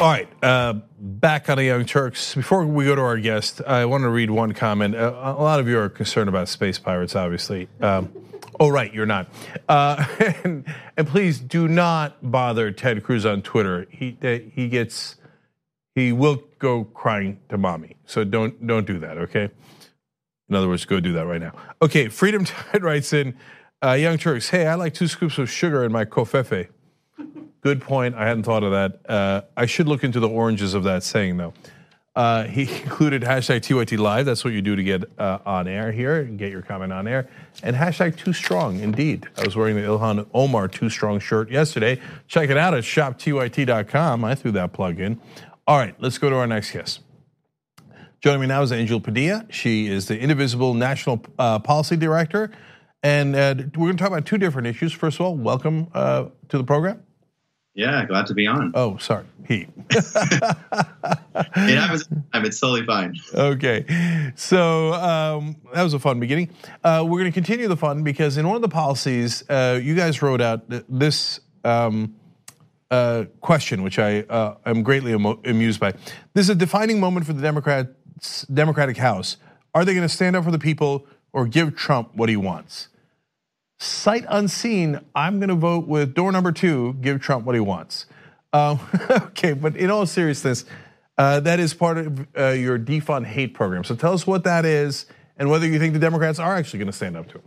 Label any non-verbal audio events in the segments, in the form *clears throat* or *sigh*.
All right, uh, back on the Young Turks. Before we go to our guest, I want to read one comment. A, a lot of you are concerned about space pirates, obviously. Um, oh, right, you're not. Uh, *laughs* and, and, please do not bother Ted Cruz on Twitter. He he gets he will go crying to mommy. So don't don't do that, okay? In other words, go do that right now. Okay, Freedom *laughs* Tide writes in, uh, Young Turks. Hey, I like two scoops of sugar in my covfefe. Good point. I hadn't thought of that. Uh, I should look into the oranges of that saying, though. Uh, he *laughs* included hashtag TYT Live. That's what you do to get uh, on air here and get your comment on air. And hashtag Too Strong, indeed. I was wearing the Ilhan Omar Too Strong shirt yesterday. Check it out at shoptyt.com. I threw that plug in. All right, let's go to our next guest. Joining me now is Angel Padilla. She is the Indivisible National uh, Policy Director. And uh, we're going to talk about two different issues. First of all, welcome uh, to the program. Yeah, glad to be on. Oh, sorry, he. it happens. It's totally fine. Okay, so um, that was a fun beginning. Uh, we're going to continue the fun because in one of the policies, uh, you guys wrote out this um, uh, question, which I uh, am greatly amused by. This is a defining moment for the Democrats, Democratic House. Are they going to stand up for the people or give Trump what he wants? Sight unseen, I'm going to vote with door number two, give Trump what he wants. Uh, *laughs* okay, but in all seriousness, uh, that is part of uh, your defund hate program. So tell us what that is and whether you think the Democrats are actually going to stand up to it.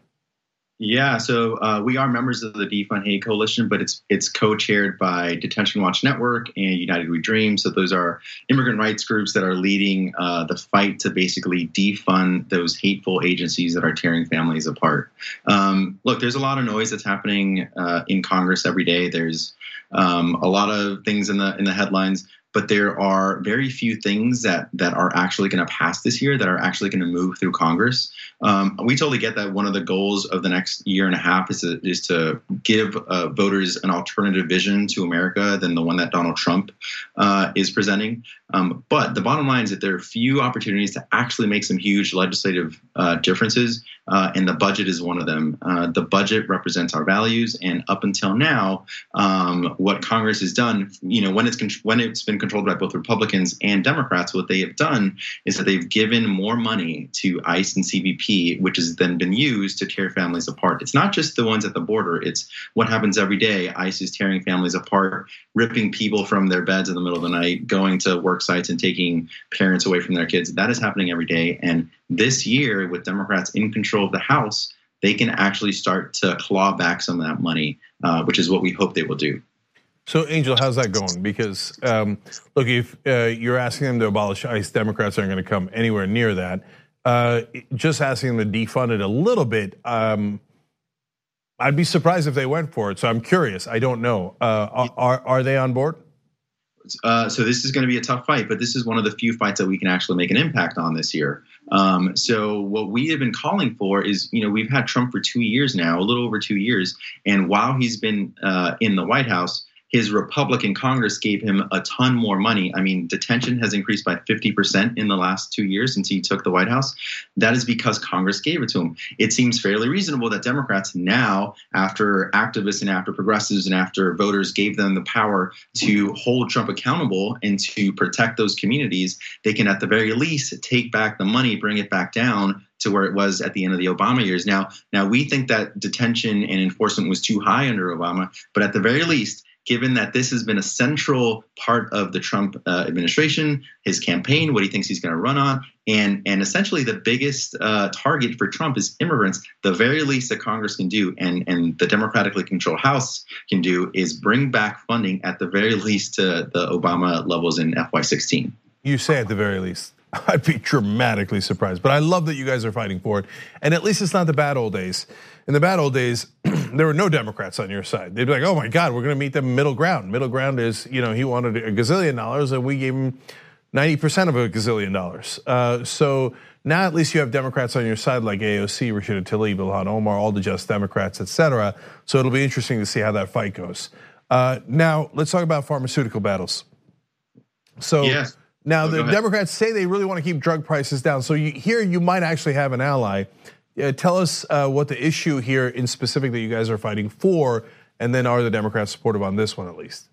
Yeah, so uh, we are members of the Defund Hate Coalition, but it's it's co-chaired by Detention Watch Network and United We Dream. So those are immigrant rights groups that are leading uh, the fight to basically defund those hateful agencies that are tearing families apart. Um, look, there's a lot of noise that's happening uh, in Congress every day. There's um, a lot of things in the in the headlines but there are very few things that that are actually going to pass this year that are actually going to move through Congress. Um, we totally get that one of the goals of the next year and a half is to, is to give uh, voters an alternative vision to America than the one that Donald Trump uh, is presenting. Um, but the bottom line is that there are few opportunities to actually make some huge legislative uh, differences, uh, and the budget is one of them. Uh, the budget represents our values, and up until now, um, what Congress has done, you know, when it's when it's been controlled by both Republicans and Democrats, what they have done is that they've given more money to ICE and CBP, which has then been used to tear families apart. It's not just the ones at the border; it's what happens every day. ICE is tearing families apart, ripping people from their beds in the middle of the night, going to work sites and taking parents away from their kids. That is happening every day. And this year, with Democrats in control of the House, they can actually start to claw back some of that money, uh, which is what we hope they will do. So, Angel, how's that going? Because um, look, if uh, you're asking them to abolish ICE, Democrats aren't going to come anywhere near that. Uh, just asking them to defund it a little bit, um, I'd be surprised if they went for it. So I'm curious. I don't know. Uh, are are they on board? Uh, so this is going to be a tough fight, but this is one of the few fights that we can actually make an impact on this year. Um, so what we have been calling for is, you know, we've had Trump for two years now, a little over two years, and while he's been uh, in the White House, his Republican Congress gave him a ton more money. I mean, detention has increased by 50% in the last two years since he took the White House. That is because Congress gave it to him. It seems fairly reasonable that Democrats now, after activists and after progressives and after voters gave them the power to hold Trump accountable and to protect those communities, they can at the very least take back the money, bring it back down to where it was at the end of the Obama years. Now, now we think that detention and enforcement was too high under Obama, but at the very least, given that this has been a central part of the Trump uh, administration, his campaign, what he thinks he's going to run on, and and essentially the biggest uh, target for Trump is immigrants. The very least that Congress can do, and and the democratically controlled House can do, is bring back funding at the very least to the Obama levels in FY16. You say at the very least. *laughs* I'd be dramatically surprised. But I love that you guys are fighting for it. And at least it's not the bad old days. In the bad old days, *clears throat* there were no Democrats on your side. They'd be like, oh my God, we're gonna meet the middle ground. Middle ground is, you know, he wanted a gazillion dollars and we gave him 90% of a gazillion dollars. Uh, so now at least you have Democrats on your side like AOC, Rashida Tlaib, Ilhan Omar, all the Just Democrats, et cetera. So it'll be interesting to see how that fight goes. Uh, now let's talk about pharmaceutical battles. So yes. now oh, the Democrats say they really want to keep drug prices down. So you, here you might actually have an ally. Uh, tell us uh, what the issue here in specific that you guys are fighting for, And then are the Democrats supportive on this one at least?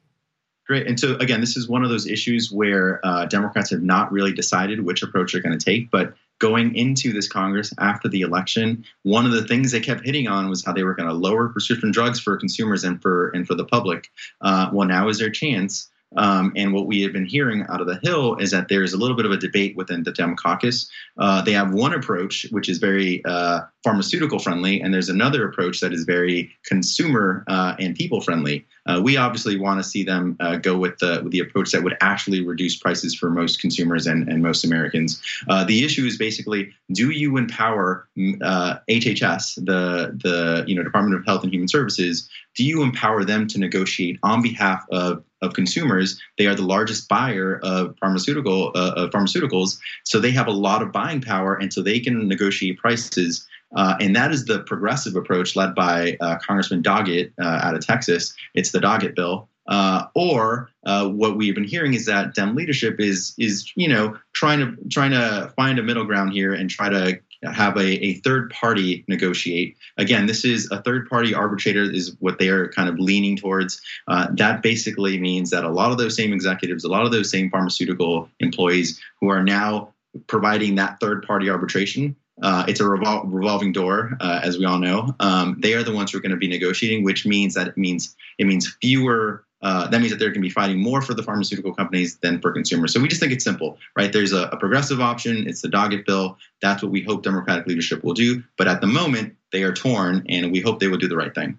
Great. And so again, this is one of those issues where uh, Democrats have not really decided which approach they're going to take. But going into this Congress after the election, one of the things they kept hitting on was how they were going to lower prescription drugs for consumers and for and for the public. Uh, well, now is their chance um, and what we have been hearing out of the Hill is that there is a little bit of a debate within the Dem caucus. Uh, they have one approach, which is very uh, pharmaceutical friendly, and there's another approach that is very consumer uh, and people friendly. Uh, we obviously want to see them uh, go with the with the approach that would actually reduce prices for most consumers and, and most Americans. Uh, the issue is basically, do you empower HHS, the the you know Department of Health and Human Services, do you empower them to negotiate on behalf of of consumers. They are the largest buyer of pharmaceutical uh, of pharmaceuticals, so they have a lot of buying power, and so they can negotiate prices. Uh, and that is the progressive approach led by uh, Congressman Doggett uh, out of Texas. It's the Doggett bill. Uh, or uh, what we've been hearing is that Dem leadership is is you know trying to trying to find a middle ground here and try to have a, a third party negotiate. Again, this is a third party arbitrator, is what they are kind of leaning towards. Uh, that basically means that a lot of those same executives, a lot of those same pharmaceutical employees who are now providing that third party arbitration uh, it's a revol- revolving door, uh, as we all know. Um, they are the ones who are going to be negotiating, which means that it means it means fewer uh, that means that they're going to be fighting more for the pharmaceutical companies than for consumers. So we just think it's simple, right? There's a, a, progressive option. It's the Doggett bill. That's what we hope Democratic leadership will do. But at the moment, they are torn, and we hope they will do the right thing.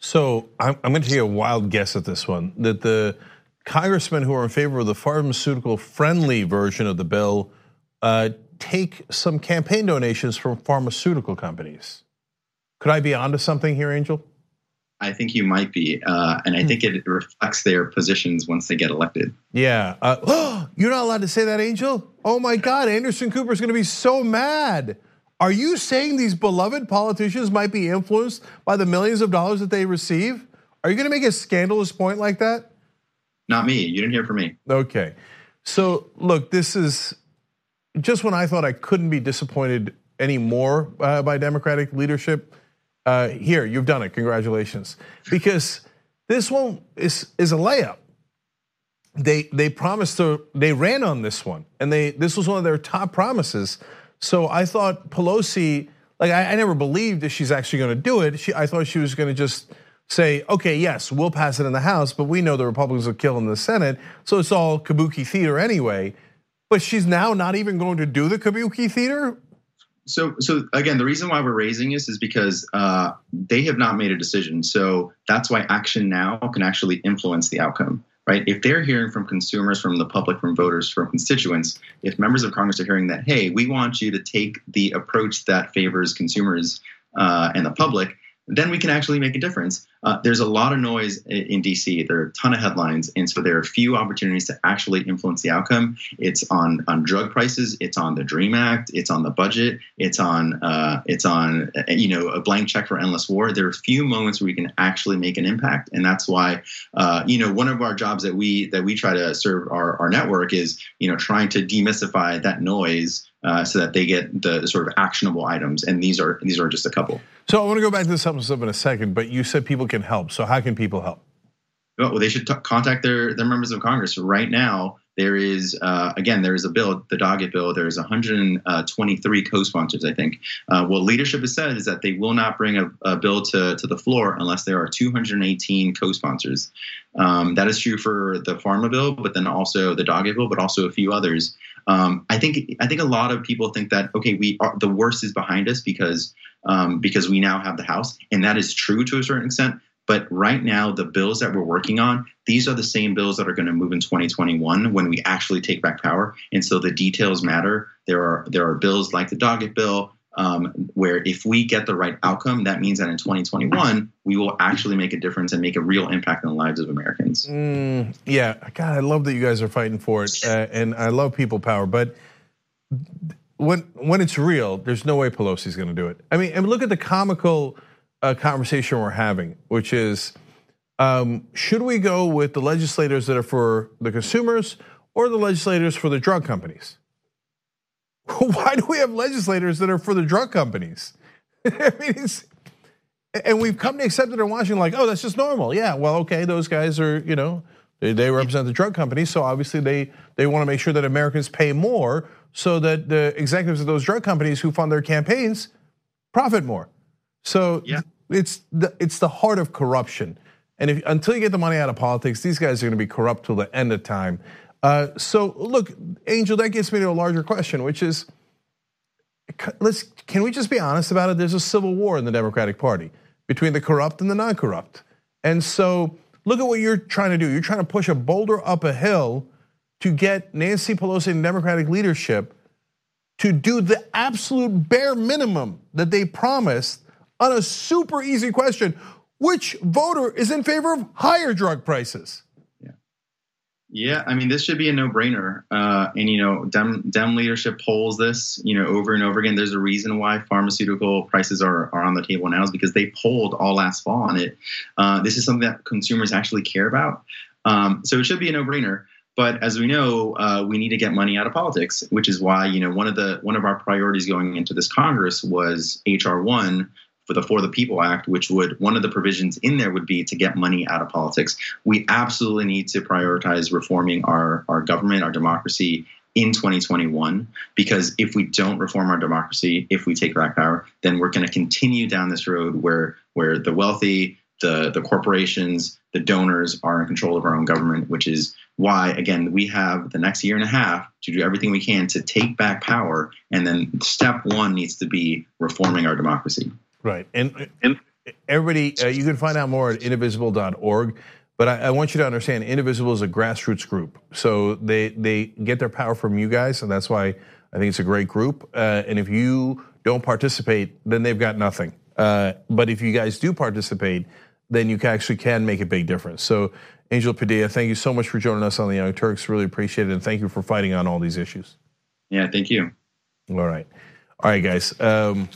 So I'm, I'm going to take a wild guess at this one that the congressmen who are in favor of the pharmaceutical friendly version of the bill uh, take some campaign donations from pharmaceutical companies. Could I be onto something here, Angel? I think you might be, uh, and I think it reflects their positions once they get elected. Yeah, uh, *gasps* you're not allowed to say that, Angel. Oh my God, Anderson Cooper is going to be so mad. Are you saying these beloved politicians might be influenced by the millions of dollars that they receive? Are you going to make a scandalous point like that? Not me. You didn't hear from me. Okay. So, look, this is just when I thought I couldn't be disappointed anymore uh, by Democratic leadership uh, here, you've done it. Congratulations. Because this one is is a layup. They they promised to they ran on this one, and they this was one of their top promises. So I thought Pelosi, like I, I never believed that she's actually going to do it. She, I thought she was going to just say, okay, yes, we'll pass it in the House, but we know the Republicans will kill in the Senate, so it's all kabuki theater anyway. But she's now not even going to do the kabuki theater? So so again the reason why we're raising this is because uh, they have not made a decision. So that's why action now can actually influence the outcome right? If they're hearing from consumers from the public from voters from constituents if members of congress are hearing that hey we want you to take the approach that favors consumers uh, and the public then we can actually make a difference. Uh, there's a lot of noise in DC. There are a ton of headlines, and so there are few opportunities to actually influence the outcome. It's on on drug prices. It's on the Dream Act. It's on the budget. It's on uh, it's on uh, you know a blank check for endless war. There are few moments where we can actually make an impact, and that's why uh, you know one of our jobs that we that we try to serve our, our network is you know trying to demystify that noise uh, so that they get the sort of actionable items. And these are these are just a couple. So I want to go back to this stuff in a second, but you said people can help. So how can people help? Well, they should t- contact their their members of Congress right now. There is uh, again, there is a bill, the Doggett bill. There is 123 co-sponsors, I think. Uh, what leadership has said is that they will not bring a, a, bill to, to the floor unless there are 218 co-sponsors. Um, that is true for the Pharma bill, but then also the Doggett bill, but also a few others. Um, I think I think a lot of people think that okay, we are, the worst is behind us because um, because we now have the House, and that is true to a certain extent. But right now, the bills that we're working on, these are the same bills that are going to move in 2021 when we actually take back power. And so the details matter. There are there are bills like the Doggett bill, um, where if we get the right outcome, that means that in 2021 we will actually make a difference and make a real impact on the lives of Americans. Mm, yeah, God, I love that you guys are fighting for it, uh, and I love people power. But when when it's real, there's no way Pelosi's going to do it. I mean, and look at the comical uh, conversation we're having, which is. Um, should we go with the legislators that are for the consumers or the legislators for the drug companies? *laughs* Why do we have legislators that are for the drug companies? *laughs* I mean, And we've come to accept it in Washington, like, oh, that's just normal. Yeah, well, okay, those guys are, you know, they, they represent the drug companies, so obviously they they want to make sure that Americans pay more, so that the executives of those drug companies who fund their campaigns profit more. So yeah. it's the it's the heart of corruption. And if until you get the money out of politics, these guys are going to be corrupt till the end of time. Uh, so look, Angel, that gets me to a larger question, which is, let's can we just be honest about it? There's a civil war in the Democratic Party between the corrupt and the non-corrupt, and so look at what you're trying to do. You're trying to push a boulder up a hill to get Nancy Pelosi and Democratic leadership to do the absolute bare minimum that they promised on a super easy question which voter is in favor of higher drug prices? Yeah. I mean, this should be a no-brainer. Uh, and you know, Dem, Dem leadership polls this, you know, over and over again. There's a reason why pharmaceutical prices are, are on the table now is because they polled all last fall on it. Uh, this is something that consumers actually care about. Um, so it should be a no-brainer. But as we know, uh, we need to get money out of politics, which is why you know one of the one of our priorities going into this Congress was HR one, for the For the People Act, which would one of the provisions in there would be to get money out of politics. We absolutely need to prioritize reforming our, our government, our democracy in 2021, because if we don't reform our democracy, if we take back power, then we're going to continue down this road where where the wealthy, the the corporations, the donors are in control of our own government, which is why again we have the next year and a half to do everything we can to take back power, and then step one needs to be reforming our democracy. Right, and, and everybody, uh, you can find out more at indivisible.org. But I, I, want you to understand, Indivisible is a grassroots group, so they they get their power from you guys, and that's why I think it's a great group. Uh, and if you don't participate, then they've got nothing. Uh, but if you guys do participate, then you actually can make a big difference. So, Angel Padilla, thank you so much for joining us on the Young Turks. Really appreciate it, and thank you for fighting on all these issues. Yeah, thank you. All right, all right, guys. Um,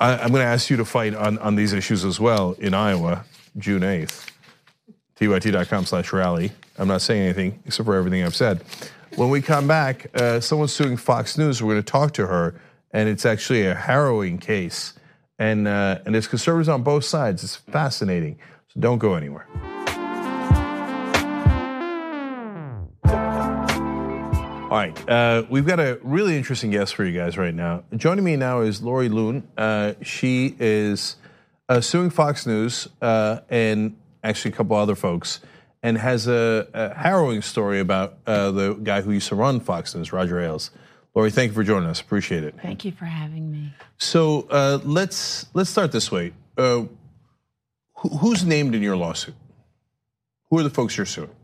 I, am going to ask you to fight on, on these issues as well in Iowa, June 8th. TYT.com slash rally. I'm not saying anything except for everything I've said. When we come back, uh, someone's suing Fox News. We're going to talk to her, and it's actually a harrowing case. And, uh, and there's conservatives on both sides. It's fascinating. So don't go anywhere. All right, uh, we've got a really interesting guest for you guys right now. Joining me now is Laurie Luhn. Uh, she is uh, suing Fox News uh, and actually a couple other folks, and has a, a harrowing story about uh, the guy who used to run Fox News, Roger Ailes. Laurie, thank you for joining us. Appreciate it. Thank you for having me. So uh, let's let's start this way. Who, who's named in your lawsuit? Who are the folks you're suing?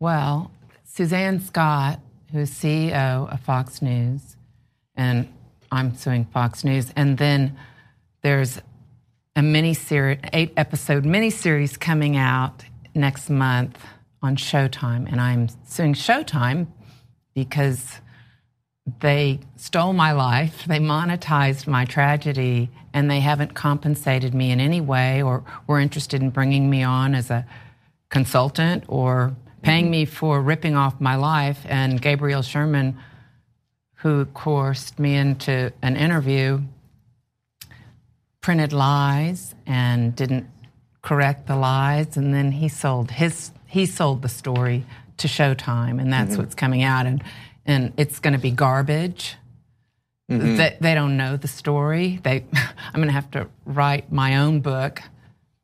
Well, Suzanne Scott who's CEO of Fox News, and I'm suing Fox News. And then there's a mini series, eight episode mini series coming out next month on Showtime, and I'm suing Showtime because they stole my life, they monetized my tragedy, and they haven't compensated me in any way or were interested in bringing me on as a consultant or paying me for ripping off my life. And Gabriel Sherman, who coerced me into an interview, printed lies and didn't correct the lies, and then he sold his he sold the story to Showtime, and that's mm-hmm. what's coming out, and and it's going to be garbage. Mm-hmm. They, they don't know the story. They, *laughs* I'm going to have to write my own book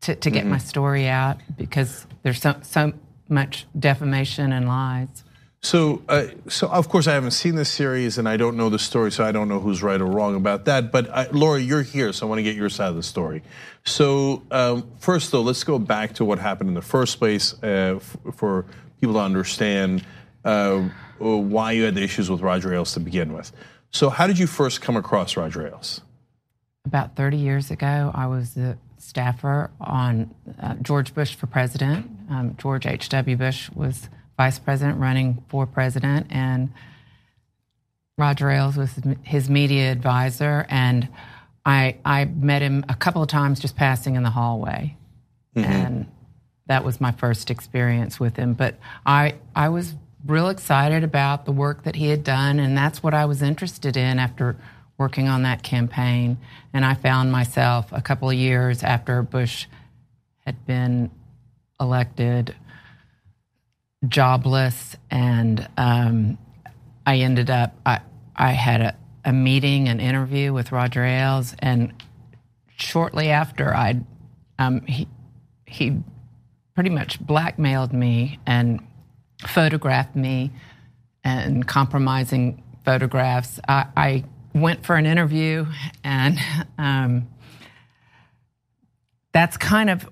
to, to get mm-hmm. my story out because there's so so much defamation and lies. So, uh, so of course, I haven't seen this series and I don't know the story, so I don't know who's right or wrong about that. But uh, Laura, you're here, so I want to get your side of the story. So, um, first though, let's go back to what happened in the first place uh, for people to understand uh, why you had the issues with Roger Ailes to begin with. So, how did you first come across Roger Ailes? About 30 years ago, I was the staffer on uh, George Bush for president. Um, George H.W. Bush was vice president running for president, and Roger Ailes was his media advisor. And I, I met him a couple of times just passing in the hallway. Mm-hmm. And that was my first experience with him. But I, I was real excited about the work that he had done, and that's what I was interested in after working on that campaign, and I found myself a couple of years after Bush had been elected jobless, and um, I ended up I I had a, a meeting, an interview with Roger Ailes, and shortly after I um, he he pretty much blackmailed me and photographed me and compromising photographs. I, I went for an interview, and um, that's kind of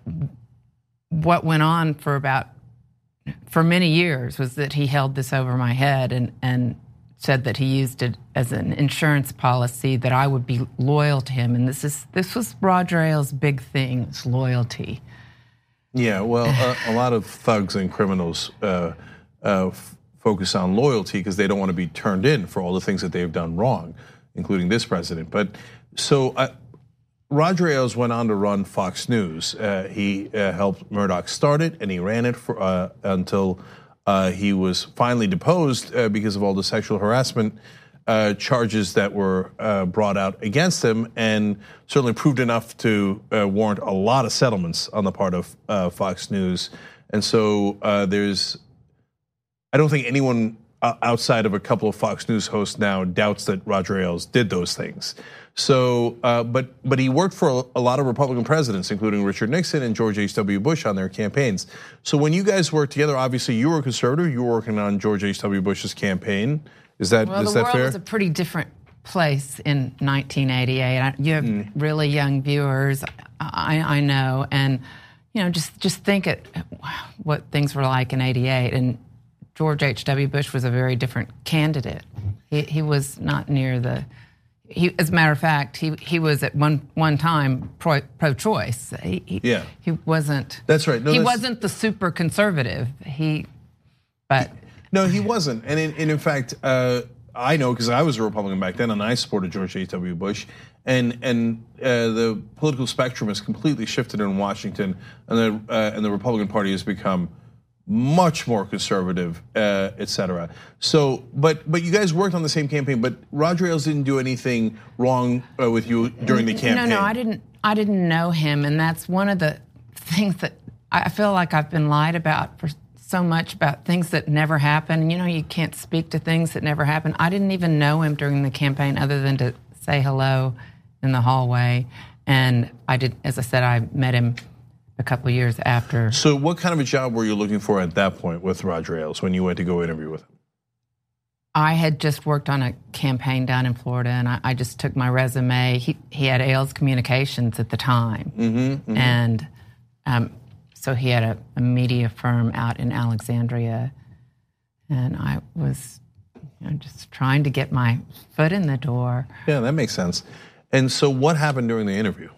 what went on for about for many years was that he held this over my head and and said that he used it as an insurance policy that I would be loyal to him and this is this was Roger Ailes' big thing is loyalty. Yeah, well, a, a lot of thugs and criminals uh, uh, focus on loyalty because they don't want to be turned in for all the things that they've done wrong, including this president. But so uh, Roger Ailes went on to run Fox News. Uh, he uh, helped Murdoch start it, and he ran it for, uh, until he was finally deposed because of all the sexual harassment uh, charges that were uh, brought out against him, and certainly proved enough to uh, warrant a lot of settlements on the part of uh, Fox News. And so uh, there's, I don't think anyone uh, outside of a couple of Fox News hosts now doubts that Roger Ailes did those things. So, but but he worked for a, lot of Republican presidents, including Richard Nixon and George H.W. Bush, on their campaigns. So when you guys worked together, obviously you were a conservative. You were working on George H.W. Bush's campaign. Is that well, is the that world fair? was a pretty different place in 1988. You have mm. really young viewers, I, I, know, and you know, just just think it what things were like in '88. And George H.W. Bush was a very different candidate. He, he was not near the. He, as a matter of fact, he, he was at one one time pro, pro-choice. He, yeah, he wasn't. That's right. No, he that's, wasn't the super conservative. He, but no, he wasn't. And in, and in fact, uh, I know because I was a Republican back then, and I supported George H.W. Bush. And and uh, the political spectrum has completely shifted in Washington, and the uh, and the Republican Party has become much more conservative, uh, et cetera. So, but but you guys worked on the same campaign, but Roger Ailes didn't do anything wrong uh, with you during the campaign. No, no, I didn't. I didn't know him, and that's one of the things that I feel like I've been lied about for so much about things that never happened. You know, you can't speak to things that never happened. I didn't even know him during the campaign other than to say hello in the hallway. And I did, as I said, I met him a couple years after. So, what kind of a job were you looking for at that point with Roger Ailes when you went to go interview with him? I had just worked on a campaign down in Florida, and I, I just took my resume. He, he had Ailes Communications at the time, mm-hmm, mm-hmm. and um, so he had a, a, media firm out in Alexandria, and I was you know, just trying to get my foot in the door. Yeah, that makes sense. And so, what happened during the interview?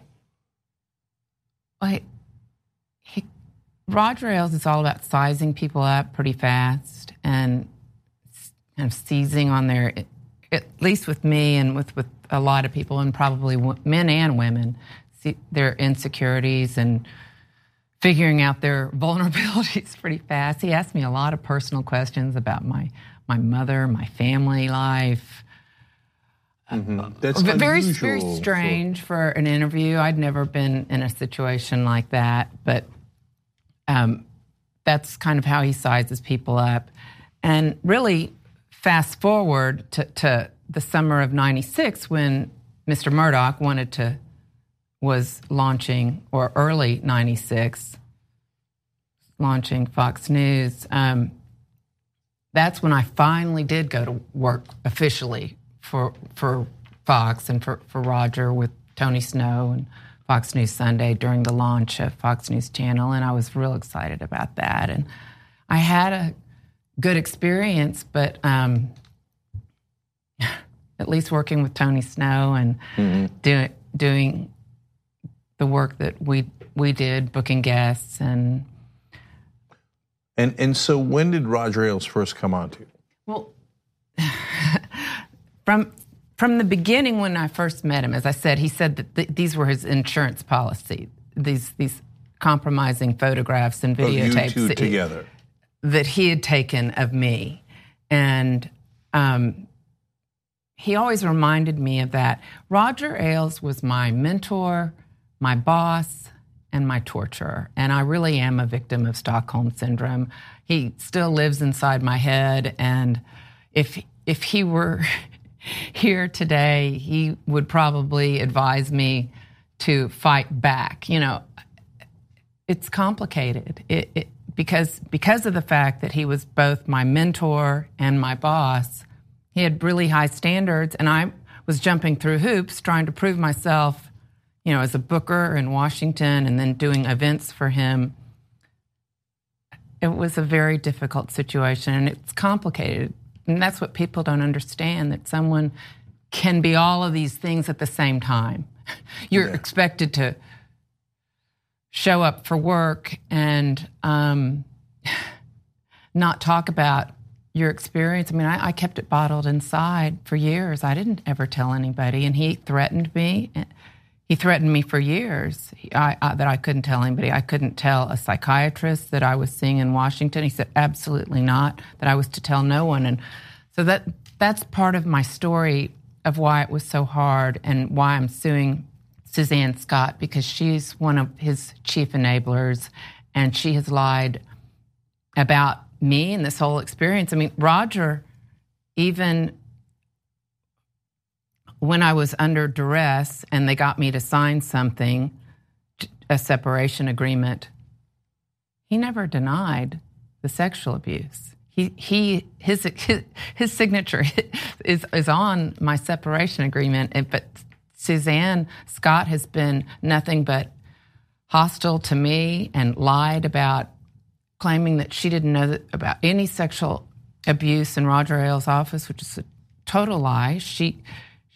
He, Roger Ailes is all about sizing people up pretty fast and kind of seizing on their, at least with me and with, with a lot of people, and probably men and women, their insecurities and figuring out their *laughs* vulnerabilities pretty fast. He asked me a lot of personal questions about my my mother, my family life. Mm-hmm. That's very very strange for... for... an interview. I'd never been in a situation like that, but um, that's kind of how he sizes people up. And really, fast forward to, to the summer of '96 when Mr. Murdoch wanted to was launching, or early 96, launching Fox News. Um, that's when I finally did go to work officially for, for Fox and for, for Roger with Tony Snow and Fox News Sunday during the launch of Fox News Channel. And I was real excited about that. And I had a good experience, but um, at least working with Tony Snow and mm-hmm. do, doing the work that we we did, booking guests and and and so when did Roger Ailes first come on to you? Well, *laughs* from from the beginning when I first met him, as I said, he said that th- these were his insurance policy. These these compromising photographs and videotapes that, together that he had taken of me, and um, he always reminded me of that. Roger Ailes was my mentor, my boss, and my torturer. And I really am a victim of Stockholm syndrome. He still lives inside my head. And if, if he were *laughs* here today, he would probably advise me to fight back. You know, it's complicated. It, it, because, because of the fact that he was both my mentor and my boss, he had really high standards, and I was jumping through hoops trying to prove myself, you know, as a booker in Washington and then doing events for him. It was a very difficult situation, and it's complicated. And that's what people don't understand that someone can be all of these things at the same time. *laughs* You're yeah. expected to show up for work and um, *sighs* not talk about your experience. I mean, I, I, kept it bottled inside for years. I didn't ever tell anybody, and he threatened me. He threatened me for years I, I, that I couldn't tell anybody. I couldn't tell a psychiatrist that I was seeing in Washington. He said absolutely not that I was to tell no one, and so that that's part of my story of why it was so hard and why I'm suing Suzanne Scott because she's one of his chief enablers, and she has lied about me and this whole experience. I mean, Roger, even when I was under duress and they got me to sign something, a separation agreement, he never denied the sexual abuse. He, he his, his, his signature is, is on my separation agreement, but Suzanne Scott has been nothing but hostile to me and lied about claiming that she didn't know about any sexual abuse in Roger Ailes' office, which is a total lie. She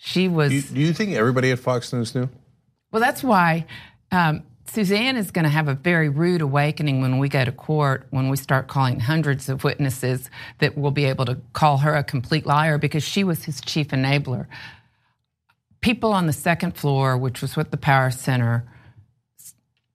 she was. Do you, do you think everybody at Fox News knew? Well, that's why. Um, Suzanne is going to have a very rude awakening when we go to court, when we start calling hundreds of witnesses that will be able to call her a complete liar because she was his chief enabler. People on the second floor, which was what the Power Center,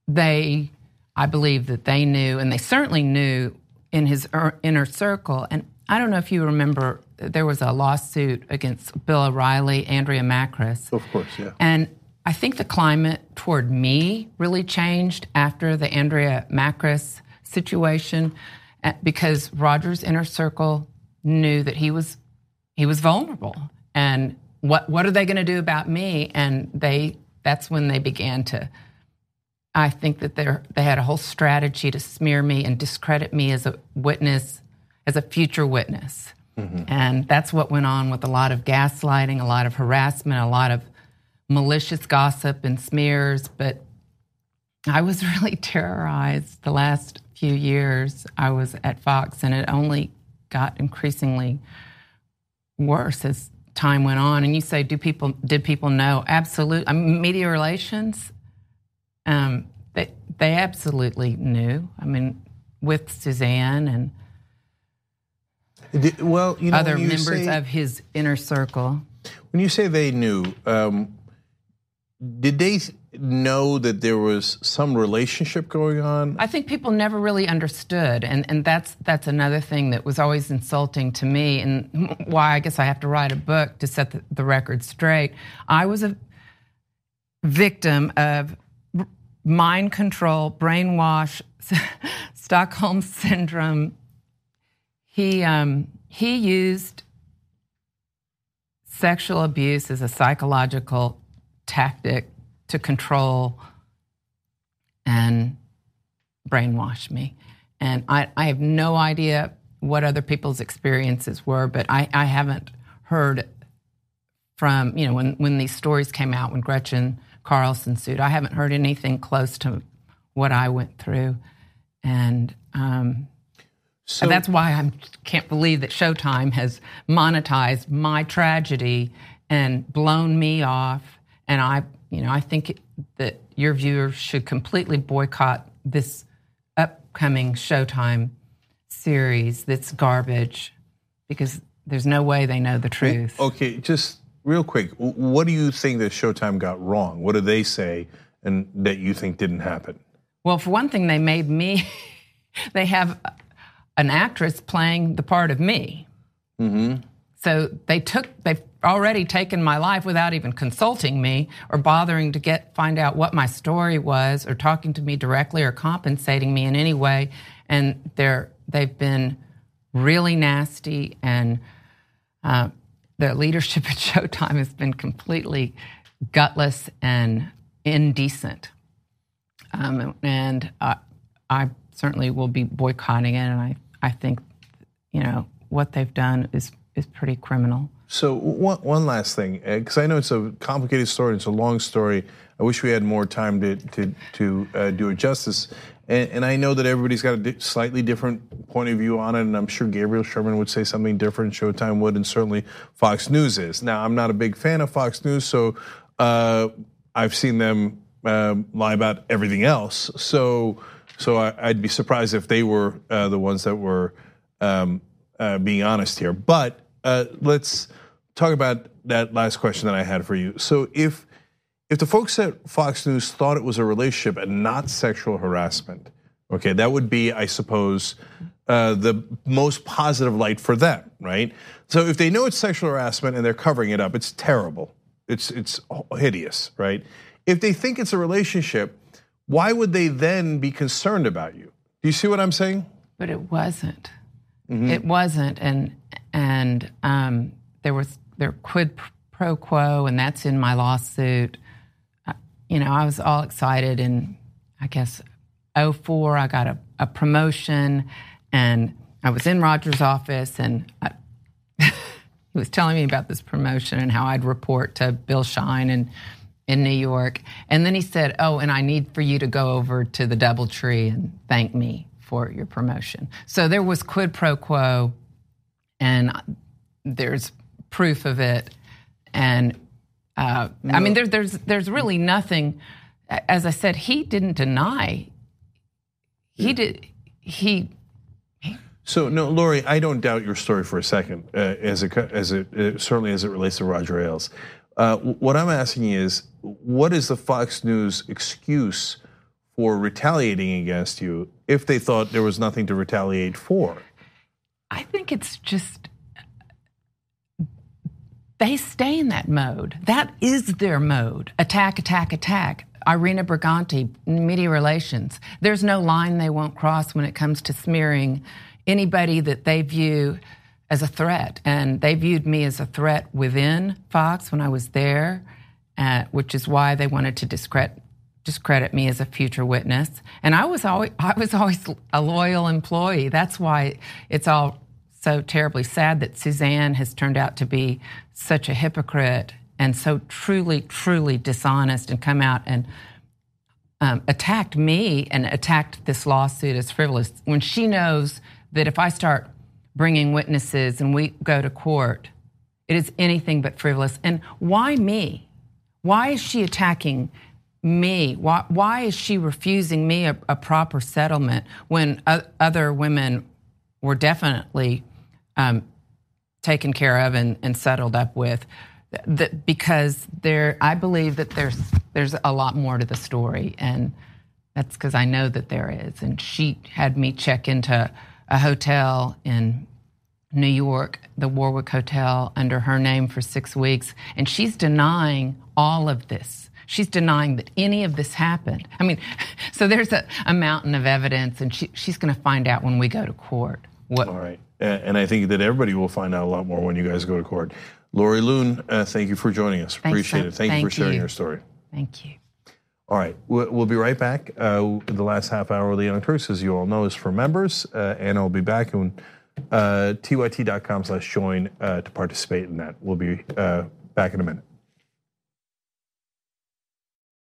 they I believe that they knew, and they certainly knew in his er, inner circle. And I don't know if you remember, there was a lawsuit against Bill O'Reilly, Andrea Mackris. Of course, yeah. And I think the climate toward me really changed after the Andrea Mackris situation eh, because Roger's inner circle knew that he was he was vulnerable and what what are they going to do about me and they that's when they began to I think that they they had a whole strategy to smear me and discredit me as a witness, as a future witness. Mm-hmm. And that's what went on with a lot of gaslighting, a lot of harassment, a lot of malicious gossip and smears. But I was *laughs* really terrorized the last few years I was at Fox, and it only got increasingly worse as time went on. And you say, do people did people know? Absolutely. I mean, media relations um, they they absolutely knew. I mean, with Suzanne and well, you know, other members say, of his inner circle. When you say they knew, um, did they know that there was some relationship going on? I think people never really understood, and, and that's that's another thing that was always insulting to me, and why I guess I have to write a book to set the, the record straight. I was a victim of mind control, brainwash, *laughs* Stockholm syndrome. He um, he used sexual abuse as a psychological tactic to control and brainwash me. And I, I have no idea what other people's experiences were, but I, I haven't heard from, you know, when, when these stories came out, when Gretchen Carlson sued, I haven't heard anything close to what I went through, and um, so, that's why I can't believe that Showtime has monetized my tragedy and blown me off. And I, you know, I think that your viewers should completely boycott this upcoming Showtime series that's garbage because there's no way they know the truth. Okay, just real quick, what do you think that Showtime got wrong? What do they say and that you think didn't happen? Well, for one thing, they made me. *laughs* they have an actress playing the part of me. Mm-hmm. So they took, they've already taken my life without even consulting me or bothering to get, find out what my story was or talking to me directly or compensating me in any way. And they're, they've been really nasty and uh, their leadership *laughs* at Showtime has been completely gutless and indecent. Um, and uh, I certainly will be boycotting it. And I, I think, you know, what they've done is is pretty criminal. So one, one last thing, because uh, I know it's a complicated story, it's a long story. I wish we had more time to to, to uh, do it justice. And, and, I know that everybody's got a slightly different point of view on it, and I'm sure Gabriel Sherman would say something different, Showtime would, and certainly Fox News is. Now, I'm not a big fan of Fox News, so uh, I've seen them uh, lie about everything else. So, so I, would be surprised if they were uh, the ones that were um, uh, being honest here. But uh, let's talk about that last question that I had for you. So if if the folks at Fox News thought it was a relationship and not sexual harassment, okay, that would be, I suppose, uh, the most positive light for them, right? So if they know it's sexual harassment and they're covering it up, it's terrible. It's it's hideous, right? If they think it's a relationship, why would they then be concerned about you? Do you see what I'm saying? But it wasn't. Mm-hmm. It wasn't, and and um, there was there quid pro quo, and that's in my lawsuit. Uh, you know, I was all excited, and I guess 04, I got a, a promotion, and I was in Roger's office, and I, *laughs* he was telling me about this promotion and how I'd report to Bill Shine and in New York. And then he said, "Oh, and I need for you to go over to the DoubleTree and thank me for your promotion." So there was quid pro quo and there's proof of it. And uh, no. I mean, there, there's there's really nothing. As I said, he didn't deny. He did. He. So no, Laurie, I don't doubt your story for a second, uh, as it as it uh, certainly as it relates to Roger Ailes. Uh, what I'm asking is, what is the Fox News excuse for retaliating against you if they thought there was nothing to retaliate for? I think it's just they stay in that mode. That is their mode. Attack, attack, attack. Irina Briganti, media relations. There's no line they won't cross when it comes to smearing anybody that they view as a threat. And they viewed me as a threat within Fox when I was there, uh, which is why they wanted to discredit discredit me as a future witness. And I was always I was always a loyal employee. That's why it's all so terribly sad that Suzanne has turned out to be such a hypocrite and so truly, truly dishonest and come out and um, attacked me and attacked this lawsuit as frivolous when she knows that if I start bringing witnesses and we go to court, it is anything but frivolous. And why me? Why is she attacking me? Why, why is she refusing me a, a proper settlement when other women were definitely um, taken care of and, and settled up with? Because there, I believe that there's there's a lot more to the story, and that's because I know that there is. And she had me check into a hotel in New York, the Warwick Hotel, under her name for six weeks, and she's denying all of this She's denying that any of this happened. I mean, *laughs* so there's a, a mountain of evidence, and she, she's going to find out when we go to court. What, All right. And I think that everybody will find out a lot more when you guys go to court. Laurie Luhn, uh, thank you for joining us. Thanks, Appreciate it. Thank, thank, you for sharing you. your story. Thank you. All right, we'll be right back. Uh, the last half hour of the Young Turks, as you all know, is for members. Uh, and I'll be back on uh, tyt.com slash join uh, to participate in that. We'll be uh, back in a minute.